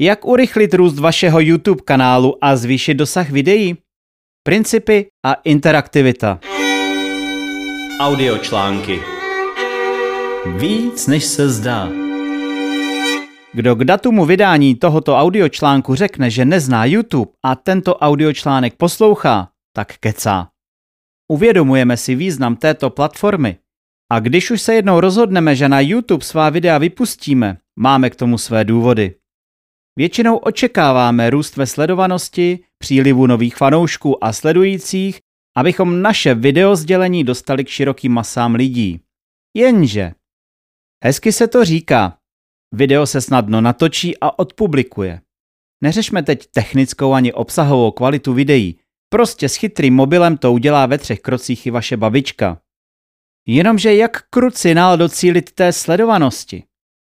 Jak urychlit růst vašeho YouTube kanálu a zvýšit dosah videí? Principy a interaktivita. Audio články. Víc než se zdá. Kdo k datumu vydání tohoto audiočlánku řekne, že nezná YouTube a tento audiočlánek poslouchá, tak kecá. Uvědomujeme si význam této platformy a když už se jednou rozhodneme, že na YouTube svá videa vypustíme, máme k tomu své důvody. Většinou očekáváme růst ve sledovanosti, přílivu nových fanoušků a sledujících, abychom naše video sdělení dostali k širokým masám lidí. Jenže, hezky se to říká, video se snadno natočí a odpublikuje. Neřešme teď technickou ani obsahovou kvalitu videí, prostě s chytrým mobilem to udělá ve třech krocích i vaše babička. Jenomže jak krucinál docílit té sledovanosti?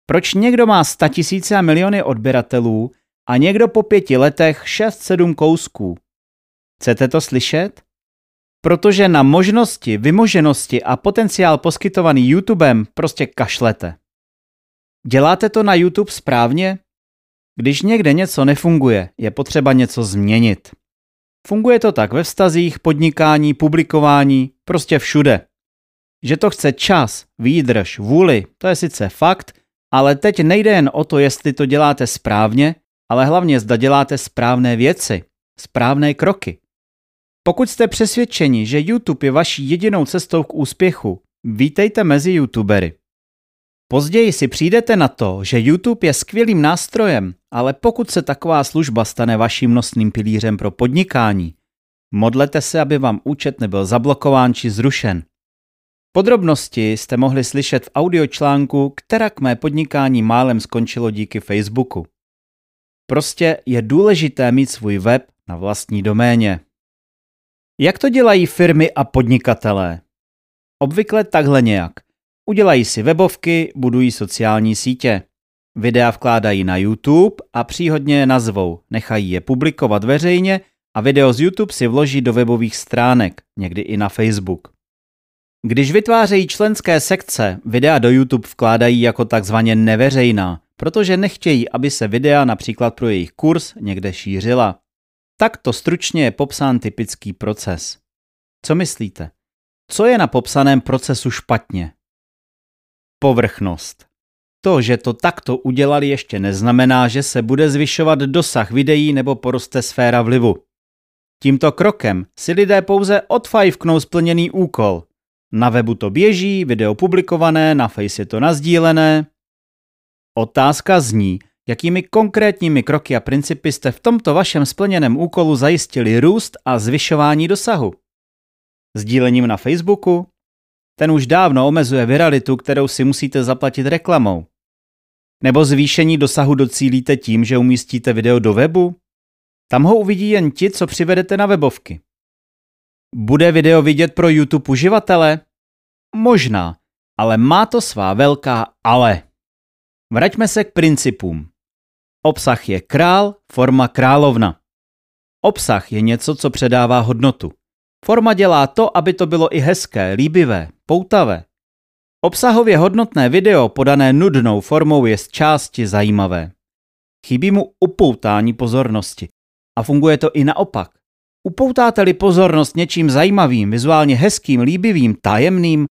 Proč někdo má tisíce a miliony odběratelů a někdo po pěti letech 6-7 kousků? Chcete to slyšet? Protože na možnosti, vymoženosti a potenciál poskytovaný YouTubem prostě kašlete. Děláte to na YouTube správně? Když někde něco nefunguje, je potřeba něco změnit. Funguje to tak ve vztazích, podnikání, publikování, prostě všude. Že to chce čas, výdrž, vůli, to je sice fakt, ale teď nejde jen o to, jestli to děláte správně, ale hlavně zda děláte správné věci, správné kroky. Pokud jste přesvědčeni, že YouTube je vaší jedinou cestou k úspěchu, vítejte mezi YouTubery. Později si přijdete na to, že YouTube je skvělým nástrojem, ale pokud se taková služba stane vaším nosným pilířem pro podnikání, modlete se, aby vám účet nebyl zablokován či zrušen. Podrobnosti jste mohli slyšet v audiočlánku, která k mé podnikání málem skončilo díky Facebooku. Prostě je důležité mít svůj web na vlastní doméně. Jak to dělají firmy a podnikatelé? Obvykle takhle nějak. Udělají si webovky, budují sociální sítě. Videa vkládají na YouTube a příhodně je nazvou, nechají je publikovat veřejně a video z YouTube si vloží do webových stránek, někdy i na Facebook. Když vytvářejí členské sekce, videa do YouTube vkládají jako takzvaně neveřejná, protože nechtějí, aby se videa například pro jejich kurz někde šířila. Takto stručně je popsán typický proces. Co myslíte? Co je na popsaném procesu špatně? Povrchnost. To, že to takto udělali, ještě neznamená, že se bude zvyšovat dosah videí nebo poroste sféra vlivu. Tímto krokem si lidé pouze odfajfknou splněný úkol, na webu to běží, video publikované, na Face je to nazdílené. Otázka zní, jakými konkrétními kroky a principy jste v tomto vašem splněném úkolu zajistili růst a zvyšování dosahu. Sdílením na Facebooku? Ten už dávno omezuje viralitu, kterou si musíte zaplatit reklamou. Nebo zvýšení dosahu docílíte tím, že umístíte video do webu? Tam ho uvidí jen ti, co přivedete na webovky. Bude video vidět pro YouTube uživatele? Možná, ale má to svá velká ale. Vraťme se k principům. Obsah je král, forma královna. Obsah je něco, co předává hodnotu. Forma dělá to, aby to bylo i hezké, líbivé, poutavé. Obsahově hodnotné video podané nudnou formou je z části zajímavé. Chybí mu upoutání pozornosti. A funguje to i naopak. Upoutáte-li pozornost něčím zajímavým, vizuálně hezkým, líbivým, tajemným,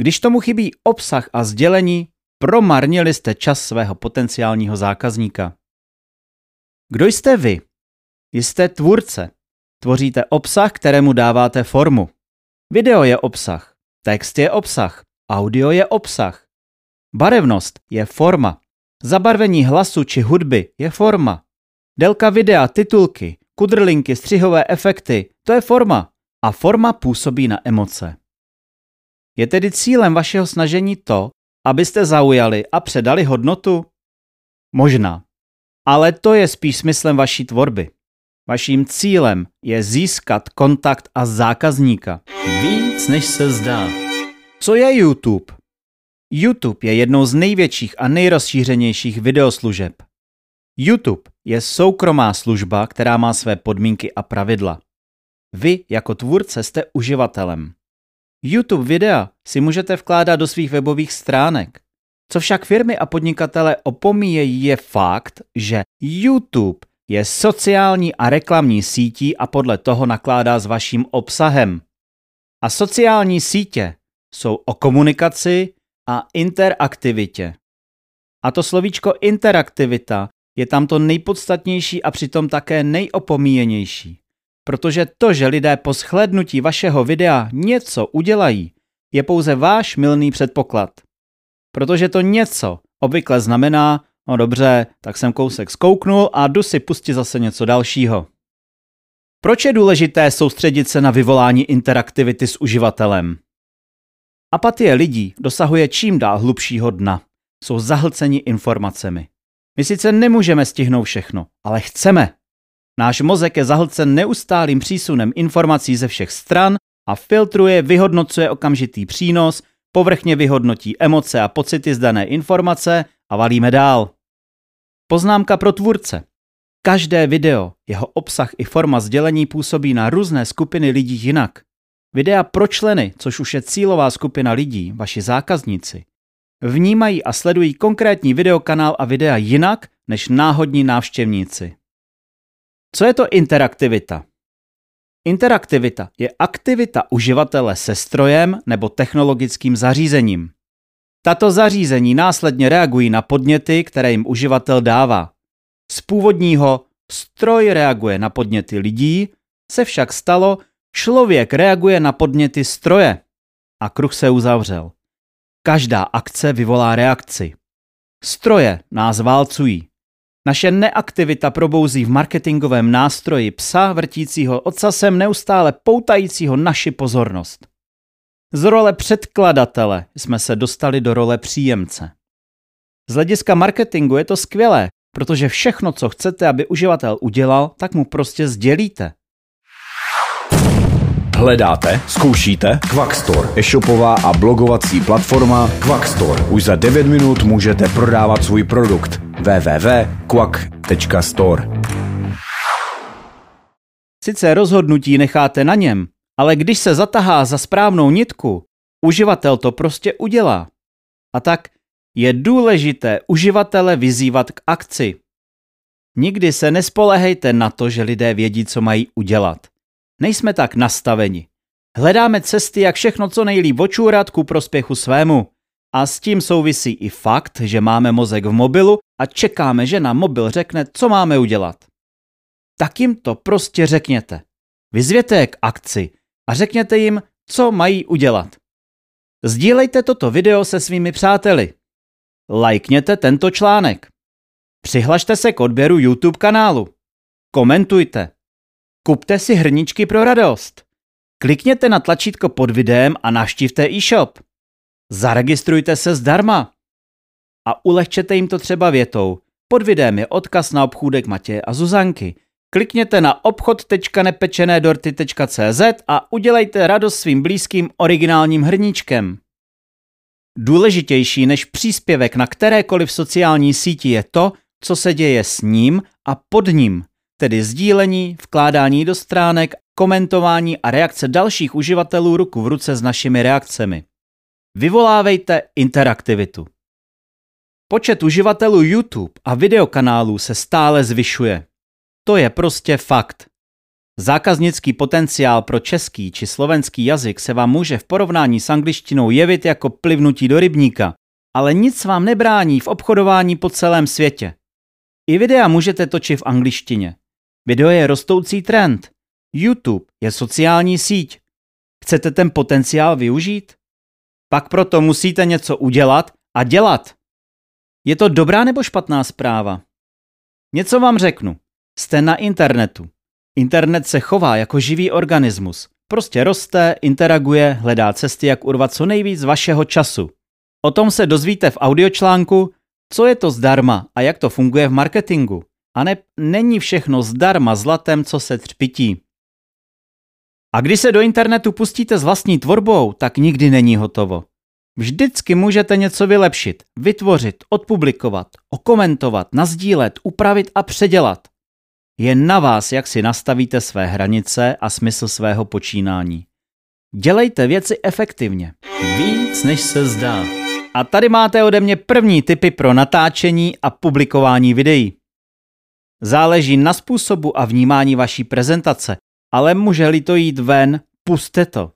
když tomu chybí obsah a sdělení, promarnili jste čas svého potenciálního zákazníka. Kdo jste vy? Jste tvůrce. Tvoříte obsah, kterému dáváte formu. Video je obsah, text je obsah, audio je obsah. Barevnost je forma. Zabarvení hlasu či hudby je forma. Délka videa, titulky, kudrlinky, střihové efekty, to je forma. A forma působí na emoce. Je tedy cílem vašeho snažení to, abyste zaujali a předali hodnotu? Možná. Ale to je spíš smyslem vaší tvorby. Vaším cílem je získat kontakt a zákazníka. Víc než se zdá. Co je YouTube? YouTube je jednou z největších a nejrozšířenějších videoslužeb. YouTube je soukromá služba, která má své podmínky a pravidla. Vy jako tvůrce jste uživatelem. YouTube videa si můžete vkládat do svých webových stránek. Co však firmy a podnikatele opomíjejí je fakt, že YouTube je sociální a reklamní sítí a podle toho nakládá s vaším obsahem. A sociální sítě jsou o komunikaci a interaktivitě. A to slovíčko interaktivita je tam to nejpodstatnější a přitom také nejopomíjenější. Protože to, že lidé po shlednutí vašeho videa něco udělají, je pouze váš milný předpoklad. Protože to něco obvykle znamená, no dobře, tak jsem kousek zkouknul a jdu si pustit zase něco dalšího. Proč je důležité soustředit se na vyvolání interaktivity s uživatelem? Apatie lidí dosahuje čím dál hlubšího dna. Jsou zahlceni informacemi. My sice nemůžeme stihnout všechno, ale chceme. Náš mozek je zahlcen neustálým přísunem informací ze všech stran a filtruje, vyhodnocuje okamžitý přínos, povrchně vyhodnotí emoce a pocity z dané informace a valíme dál. Poznámka pro tvůrce. Každé video, jeho obsah i forma sdělení působí na různé skupiny lidí jinak. Videa pro členy, což už je cílová skupina lidí, vaši zákazníci, vnímají a sledují konkrétní videokanál a videa jinak než náhodní návštěvníci. Co je to interaktivita? Interaktivita je aktivita uživatele se strojem nebo technologickým zařízením. Tato zařízení následně reagují na podněty, které jim uživatel dává. Z původního stroj reaguje na podněty lidí se však stalo, člověk reaguje na podněty stroje. A kruh se uzavřel. Každá akce vyvolá reakci. Stroje nás válcují. Naše neaktivita probouzí v marketingovém nástroji psa vrtícího ocasem neustále poutajícího naši pozornost. Z role předkladatele jsme se dostali do role příjemce. Z hlediska marketingu je to skvělé, protože všechno, co chcete, aby uživatel udělal, tak mu prostě sdělíte. Hledáte, zkoušíte? Quackstore, e-shopová a blogovací platforma Quackstore. Už za 9 minut můžete prodávat svůj produkt. www.quack.store Sice rozhodnutí necháte na něm, ale když se zatahá za správnou nitku, uživatel to prostě udělá. A tak je důležité uživatele vyzývat k akci. Nikdy se nespolehejte na to, že lidé vědí, co mají udělat. Nejsme tak nastaveni. Hledáme cesty, jak všechno co nejlíp očůrat ku prospěchu svému. A s tím souvisí i fakt, že máme mozek v mobilu a čekáme, že nám mobil řekne, co máme udělat. Tak jim to prostě řekněte. Vyzvěte je k akci a řekněte jim, co mají udělat. Sdílejte toto video se svými přáteli. Lajkněte tento článek. Přihlašte se k odběru YouTube kanálu. Komentujte. Kupte si hrničky pro radost. Klikněte na tlačítko pod videem a navštivte e-shop. Zaregistrujte se zdarma. A ulehčete jim to třeba větou. Pod videem je odkaz na obchůdek Matěje a Zuzanky. Klikněte na obchod.nepečenédorty.cz a udělejte radost svým blízkým originálním hrníčkem. Důležitější než příspěvek na kterékoliv sociální síti je to, co se děje s ním a pod ním tedy sdílení, vkládání do stránek, komentování a reakce dalších uživatelů ruku v ruce s našimi reakcemi. Vyvolávejte interaktivitu. Počet uživatelů YouTube a videokanálů se stále zvyšuje. To je prostě fakt. Zákaznický potenciál pro český či slovenský jazyk se vám může v porovnání s angličtinou jevit jako plivnutí do rybníka, ale nic vám nebrání v obchodování po celém světě. I videa můžete točit v angličtině. Video je rostoucí trend. YouTube je sociální síť. Chcete ten potenciál využít? Pak proto musíte něco udělat a dělat. Je to dobrá nebo špatná zpráva? Něco vám řeknu. Jste na internetu. Internet se chová jako živý organismus. Prostě roste, interaguje, hledá cesty, jak urvat co nejvíc vašeho času. O tom se dozvíte v audiočlánku Co je to zdarma a jak to funguje v marketingu. A ne, není všechno zdarma zlatem, co se třpití. A když se do internetu pustíte s vlastní tvorbou, tak nikdy není hotovo. Vždycky můžete něco vylepšit, vytvořit, odpublikovat, okomentovat, nazdílet, upravit a předělat. Je na vás, jak si nastavíte své hranice a smysl svého počínání. Dělejte věci efektivně. Víc než se zdá. A tady máte ode mě první tipy pro natáčení a publikování videí. Záleží na způsobu a vnímání vaší prezentace, ale může-li to jít ven, puste to.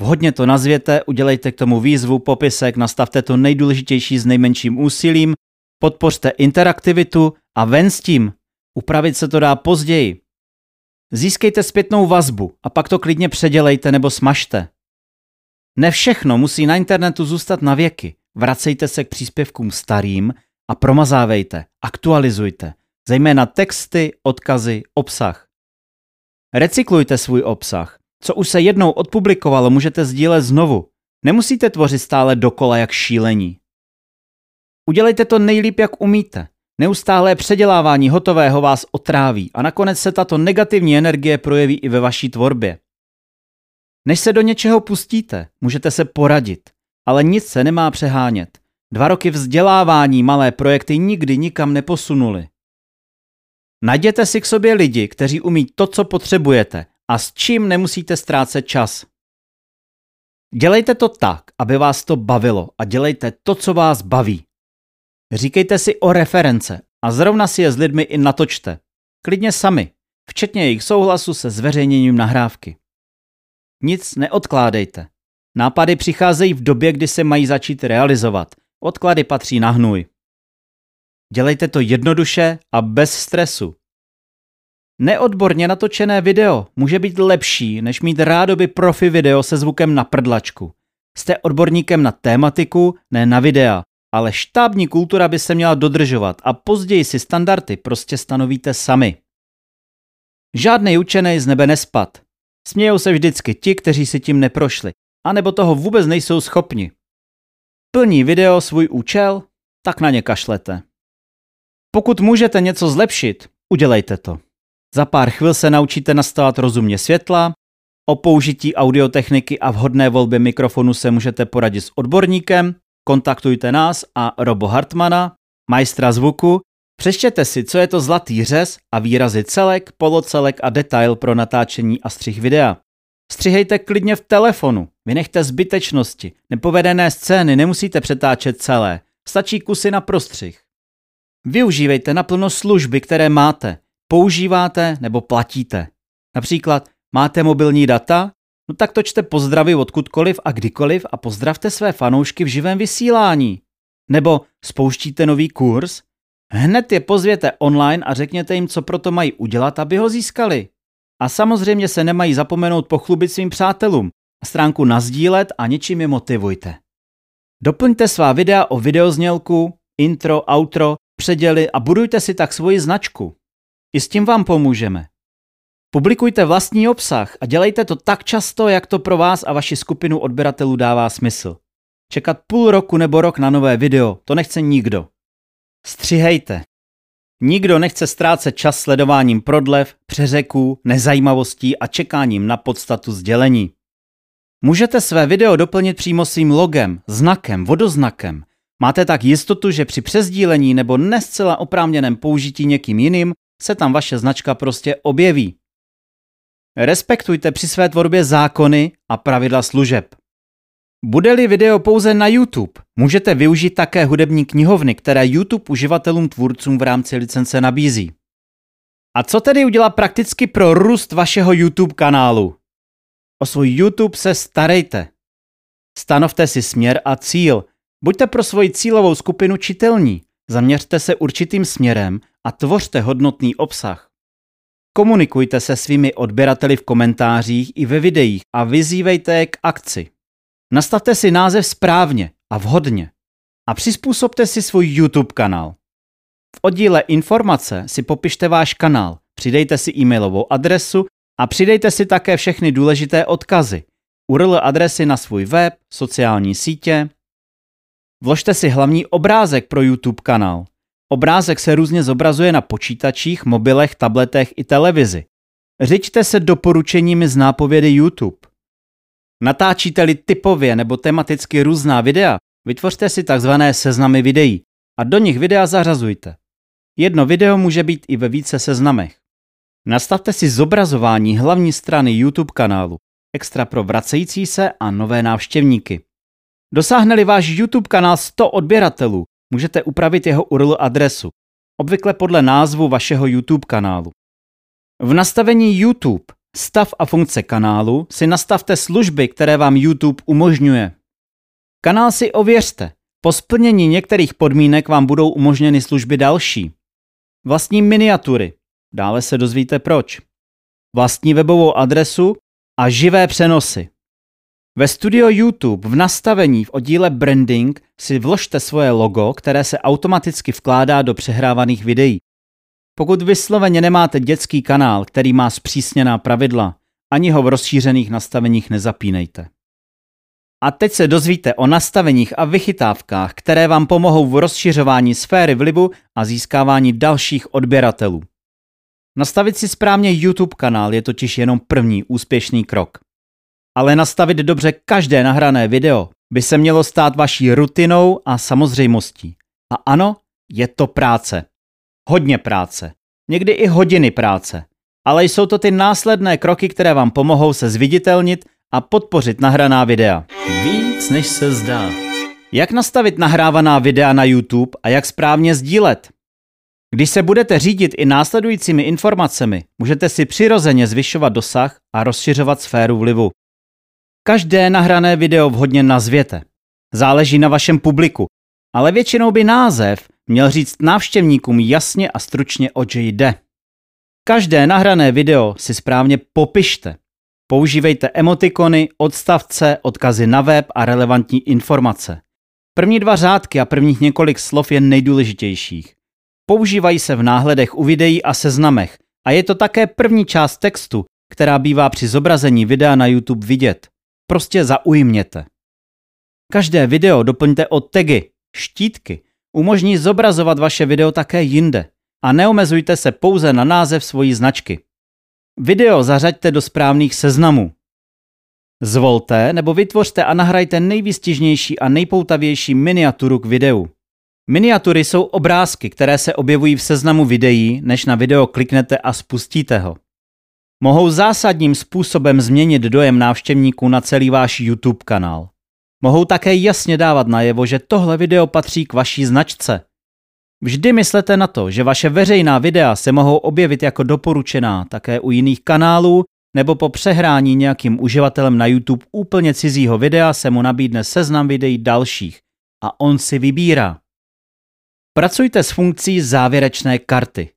Vhodně to nazvěte, udělejte k tomu výzvu, popisek, nastavte to nejdůležitější s nejmenším úsilím, podpořte interaktivitu a ven s tím. Upravit se to dá později. Získejte zpětnou vazbu a pak to klidně předělejte nebo smažte. Ne všechno musí na internetu zůstat na věky. Vracejte se k příspěvkům starým a promazávejte, aktualizujte, zejména texty, odkazy, obsah. Recyklujte svůj obsah. Co už se jednou odpublikovalo, můžete sdílet znovu. Nemusíte tvořit stále dokola jak šílení. Udělejte to nejlíp, jak umíte. Neustálé předělávání hotového vás otráví a nakonec se tato negativní energie projeví i ve vaší tvorbě. Než se do něčeho pustíte, můžete se poradit, ale nic se nemá přehánět. Dva roky vzdělávání malé projekty nikdy nikam neposunuli. Najděte si k sobě lidi, kteří umí to, co potřebujete a s čím nemusíte ztrácet čas. Dělejte to tak, aby vás to bavilo a dělejte to, co vás baví. Říkejte si o reference a zrovna si je s lidmi i natočte. Klidně sami, včetně jejich souhlasu se zveřejněním nahrávky. Nic neodkládejte. Nápady přicházejí v době, kdy se mají začít realizovat. Odklady patří na hnůj. Dělejte to jednoduše a bez stresu. Neodborně natočené video může být lepší, než mít rádoby profi video se zvukem na prdlačku. Jste odborníkem na tématiku, ne na videa, ale štábní kultura by se měla dodržovat a později si standardy prostě stanovíte sami. Žádný učený z nebe nespad. Smějou se vždycky ti, kteří si tím neprošli, anebo toho vůbec nejsou schopni. Plní video svůj účel, tak na ně kašlete. Pokud můžete něco zlepšit, udělejte to. Za pár chvil se naučíte nastavovat rozumně světla, o použití audiotechniky a vhodné volbě mikrofonu se můžete poradit s odborníkem, kontaktujte nás a Robo Hartmana, majstra zvuku, přečtěte si, co je to zlatý řez a výrazy celek, polocelek a detail pro natáčení a střih videa. Střihejte klidně v telefonu, vynechte zbytečnosti, nepovedené scény nemusíte přetáčet celé, stačí kusy na prostřih. Využívejte naplno služby, které máte, používáte nebo platíte. Například máte mobilní data? No tak točte pozdravy odkudkoliv a kdykoliv a pozdravte své fanoušky v živém vysílání. Nebo spouštíte nový kurz? Hned je pozvěte online a řekněte jim, co proto mají udělat, aby ho získali. A samozřejmě se nemají zapomenout pochlubit svým přátelům stránku nazdílet a něčím je motivujte. Doplňte svá videa o videoznělku, intro, outro, předěly a budujte si tak svoji značku. I s tím vám pomůžeme. Publikujte vlastní obsah a dělejte to tak často, jak to pro vás a vaši skupinu odběratelů dává smysl. Čekat půl roku nebo rok na nové video, to nechce nikdo. Střihejte. Nikdo nechce ztrácet čas sledováním prodlev, přeřeků, nezajímavostí a čekáním na podstatu sdělení. Můžete své video doplnit přímo svým logem, znakem, vodoznakem. Máte tak jistotu, že při přezdílení nebo nescela oprávněném použití někým jiným se tam vaše značka prostě objeví. Respektujte při své tvorbě zákony a pravidla služeb. Bude-li video pouze na YouTube, můžete využít také hudební knihovny, které YouTube uživatelům tvůrcům v rámci licence nabízí. A co tedy udělat prakticky pro růst vašeho YouTube kanálu? O svůj YouTube se starejte. Stanovte si směr a cíl. Buďte pro svoji cílovou skupinu čitelní. Zaměřte se určitým směrem a tvořte hodnotný obsah. Komunikujte se svými odběrateli v komentářích i ve videích a vyzývejte je k akci. Nastavte si název správně a vhodně a přizpůsobte si svůj YouTube kanál. V oddíle informace si popište váš kanál, přidejte si e-mailovou adresu a přidejte si také všechny důležité odkazy, URL adresy na svůj web, sociální sítě. Vložte si hlavní obrázek pro YouTube kanál. Obrázek se různě zobrazuje na počítačích, mobilech, tabletech i televizi. Řiďte se doporučeními z nápovědy YouTube. Natáčíte-li typově nebo tematicky různá videa, vytvořte si tzv. seznamy videí a do nich videa zařazujte. Jedno video může být i ve více seznamech. Nastavte si zobrazování hlavní strany YouTube kanálu, extra pro vracející se a nové návštěvníky. Dosáhne-li váš YouTube kanál 100 odběratelů, můžete upravit jeho URL adresu, obvykle podle názvu vašeho YouTube kanálu. V nastavení YouTube stav a funkce kanálu si nastavte služby, které vám YouTube umožňuje. Kanál si ověřte. Po splnění některých podmínek vám budou umožněny služby další. Vlastní miniatury. Dále se dozvíte proč. Vlastní webovou adresu a živé přenosy. Ve studio YouTube v nastavení v oddíle Branding si vložte svoje logo, které se automaticky vkládá do přehrávaných videí. Pokud vysloveně nemáte dětský kanál, který má zpřísněná pravidla, ani ho v rozšířených nastaveních nezapínejte. A teď se dozvíte o nastaveních a vychytávkách, které vám pomohou v rozšiřování sféry vlivu a získávání dalších odběratelů. Nastavit si správně YouTube kanál je totiž jenom první úspěšný krok. Ale nastavit dobře každé nahrané video by se mělo stát vaší rutinou a samozřejmostí. A ano, je to práce. Hodně práce. Někdy i hodiny práce. Ale jsou to ty následné kroky, které vám pomohou se zviditelnit a podpořit nahraná videa. Víc než se zdá. Jak nastavit nahrávaná videa na YouTube a jak správně sdílet? Když se budete řídit i následujícími informacemi, můžete si přirozeně zvyšovat dosah a rozšiřovat sféru vlivu. Každé nahrané video vhodně nazvěte. Záleží na vašem publiku, ale většinou by název měl říct návštěvníkům jasně a stručně, oč jde. Každé nahrané video si správně popište. Používejte emotikony, odstavce, odkazy na web a relevantní informace. První dva řádky a prvních několik slov je nejdůležitějších. Používají se v náhledech u videí a seznamech a je to také první část textu, která bývá při zobrazení videa na YouTube vidět. Prostě zaujměte. Každé video doplňte o tagy, štítky, umožní zobrazovat vaše video také jinde a neomezujte se pouze na název svojí značky. Video zařaďte do správných seznamů. Zvolte nebo vytvořte a nahrajte nejvýstižnější a nejpoutavější miniaturu k videu. Miniatury jsou obrázky, které se objevují v seznamu videí, než na video kliknete a spustíte ho. Mohou zásadním způsobem změnit dojem návštěvníků na celý váš YouTube kanál. Mohou také jasně dávat najevo, že tohle video patří k vaší značce. Vždy myslete na to, že vaše veřejná videa se mohou objevit jako doporučená také u jiných kanálů, nebo po přehrání nějakým uživatelem na YouTube úplně cizího videa se mu nabídne seznam videí dalších a on si vybírá. Pracujte s funkcí závěrečné karty.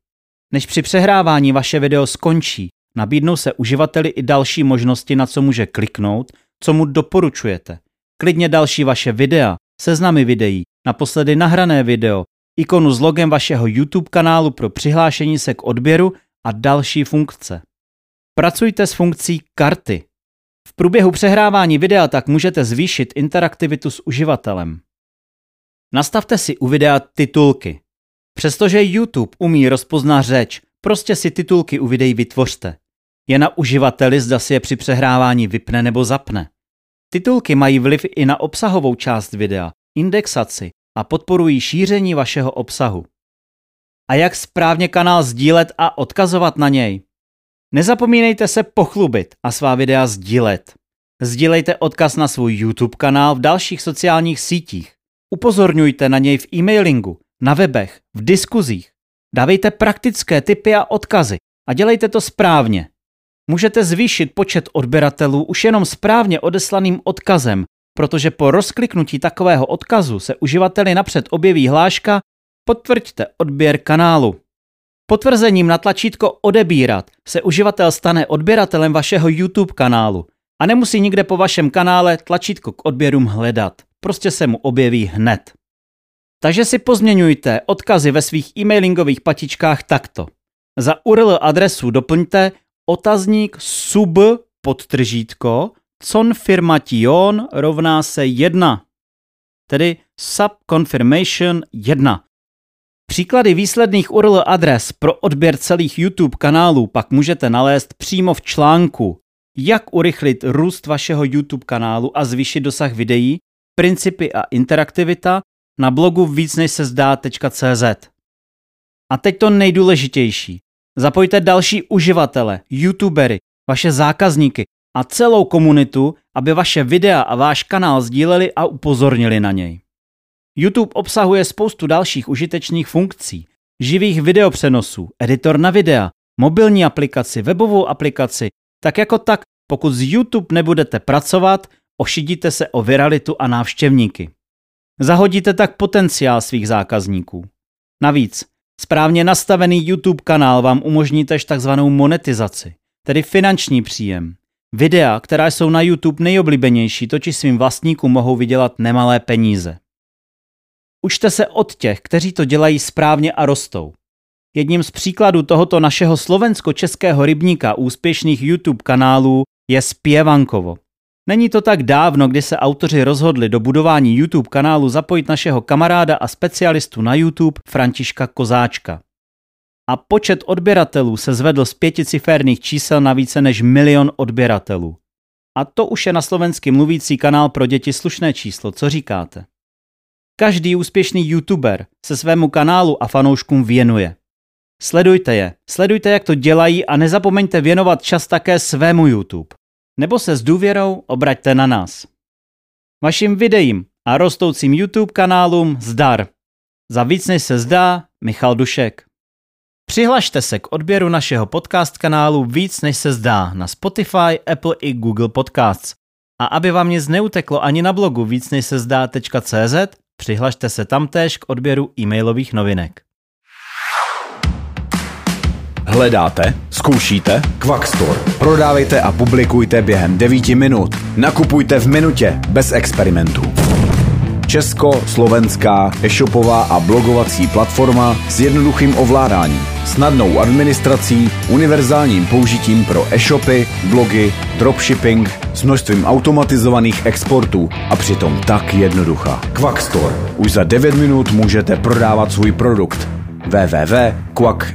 Než při přehrávání vaše video skončí, nabídnou se uživateli i další možnosti, na co může kliknout, co mu doporučujete. Klidně další vaše videa, seznamy videí, naposledy nahrané video, ikonu s logem vašeho YouTube kanálu pro přihlášení se k odběru a další funkce. Pracujte s funkcí karty. V průběhu přehrávání videa tak můžete zvýšit interaktivitu s uživatelem. Nastavte si u videa titulky. Přestože YouTube umí rozpoznat řeč, prostě si titulky u videí vytvořte. Je na uživateli, zda si je při přehrávání vypne nebo zapne. Titulky mají vliv i na obsahovou část videa, indexaci a podporují šíření vašeho obsahu. A jak správně kanál sdílet a odkazovat na něj? Nezapomínejte se pochlubit a svá videa sdílet. Sdílejte odkaz na svůj YouTube kanál v dalších sociálních sítích. Upozorňujte na něj v e-mailingu, na webech, v diskuzích. Dávejte praktické tipy a odkazy a dělejte to správně. Můžete zvýšit počet odběratelů už jenom správně odeslaným odkazem, protože po rozkliknutí takového odkazu se uživateli napřed objeví hláška Potvrďte odběr kanálu. Potvrzením na tlačítko odebírat se uživatel stane odběratelem vašeho YouTube kanálu a nemusí nikde po vašem kanále tlačítko k odběrům hledat. Prostě se mu objeví hned. Takže si pozměňujte odkazy ve svých e-mailingových patičkách takto. Za URL adresu doplňte otazník sub podtržítko confirmation rovná se 1, tedy subconfirmation 1. Příklady výsledných URL adres pro odběr celých YouTube kanálů pak můžete nalézt přímo v článku Jak urychlit růst vašeho YouTube kanálu a zvýšit dosah videí, principy a interaktivita na blogu vícnežsezdá.cz. A teď to nejdůležitější. Zapojte další uživatele, youtubery, vaše zákazníky a celou komunitu, aby vaše videa a váš kanál sdíleli a upozornili na něj. YouTube obsahuje spoustu dalších užitečných funkcí, živých videopřenosů, editor na videa, mobilní aplikaci, webovou aplikaci, tak jako tak, pokud z YouTube nebudete pracovat, ošidíte se o viralitu a návštěvníky. Zahodíte tak potenciál svých zákazníků. Navíc, správně nastavený YouTube kanál vám umožní tež takzvanou monetizaci, tedy finanční příjem. Videa, která jsou na YouTube nejoblíbenější, totiž svým vlastníkům mohou vydělat nemalé peníze. Učte se od těch, kteří to dělají správně a rostou. Jedním z příkladů tohoto našeho slovensko-českého rybníka úspěšných YouTube kanálů je Spěvankovo. Není to tak dávno, kdy se autoři rozhodli do budování YouTube kanálu zapojit našeho kamaráda a specialistu na YouTube Františka Kozáčka. A počet odběratelů se zvedl z pěticiferných čísel na více než milion odběratelů. A to už je na slovensky mluvící kanál pro děti slušné číslo, co říkáte? Každý úspěšný YouTuber se svému kanálu a fanouškům věnuje. Sledujte je, sledujte, jak to dělají a nezapomeňte věnovat čas také svému YouTube. Nebo se s důvěrou obraťte na nás. Vašim videím a rostoucím YouTube kanálům zdar. Za víc než se zdá, Michal Dušek. Přihlašte se k odběru našeho podcast kanálu Víc než se zdá na Spotify, Apple i Google Podcasts. A aby vám nic neuteklo ani na blogu víc než se zdá.cz, přihlašte se tamtéž k odběru e-mailových novinek. Hledáte? Zkoušíte? Quackstore. Prodávejte a publikujte během 9 minut. Nakupujte v minutě, bez experimentů. Česko-slovenská e-shopová a blogovací platforma s jednoduchým ovládáním, snadnou administrací, univerzálním použitím pro e-shopy, blogy, dropshipping s množstvím automatizovaných exportů a přitom tak jednoduchá. Quackstore. Už za 9 minut můžete prodávat svůj produkt. www.quack.store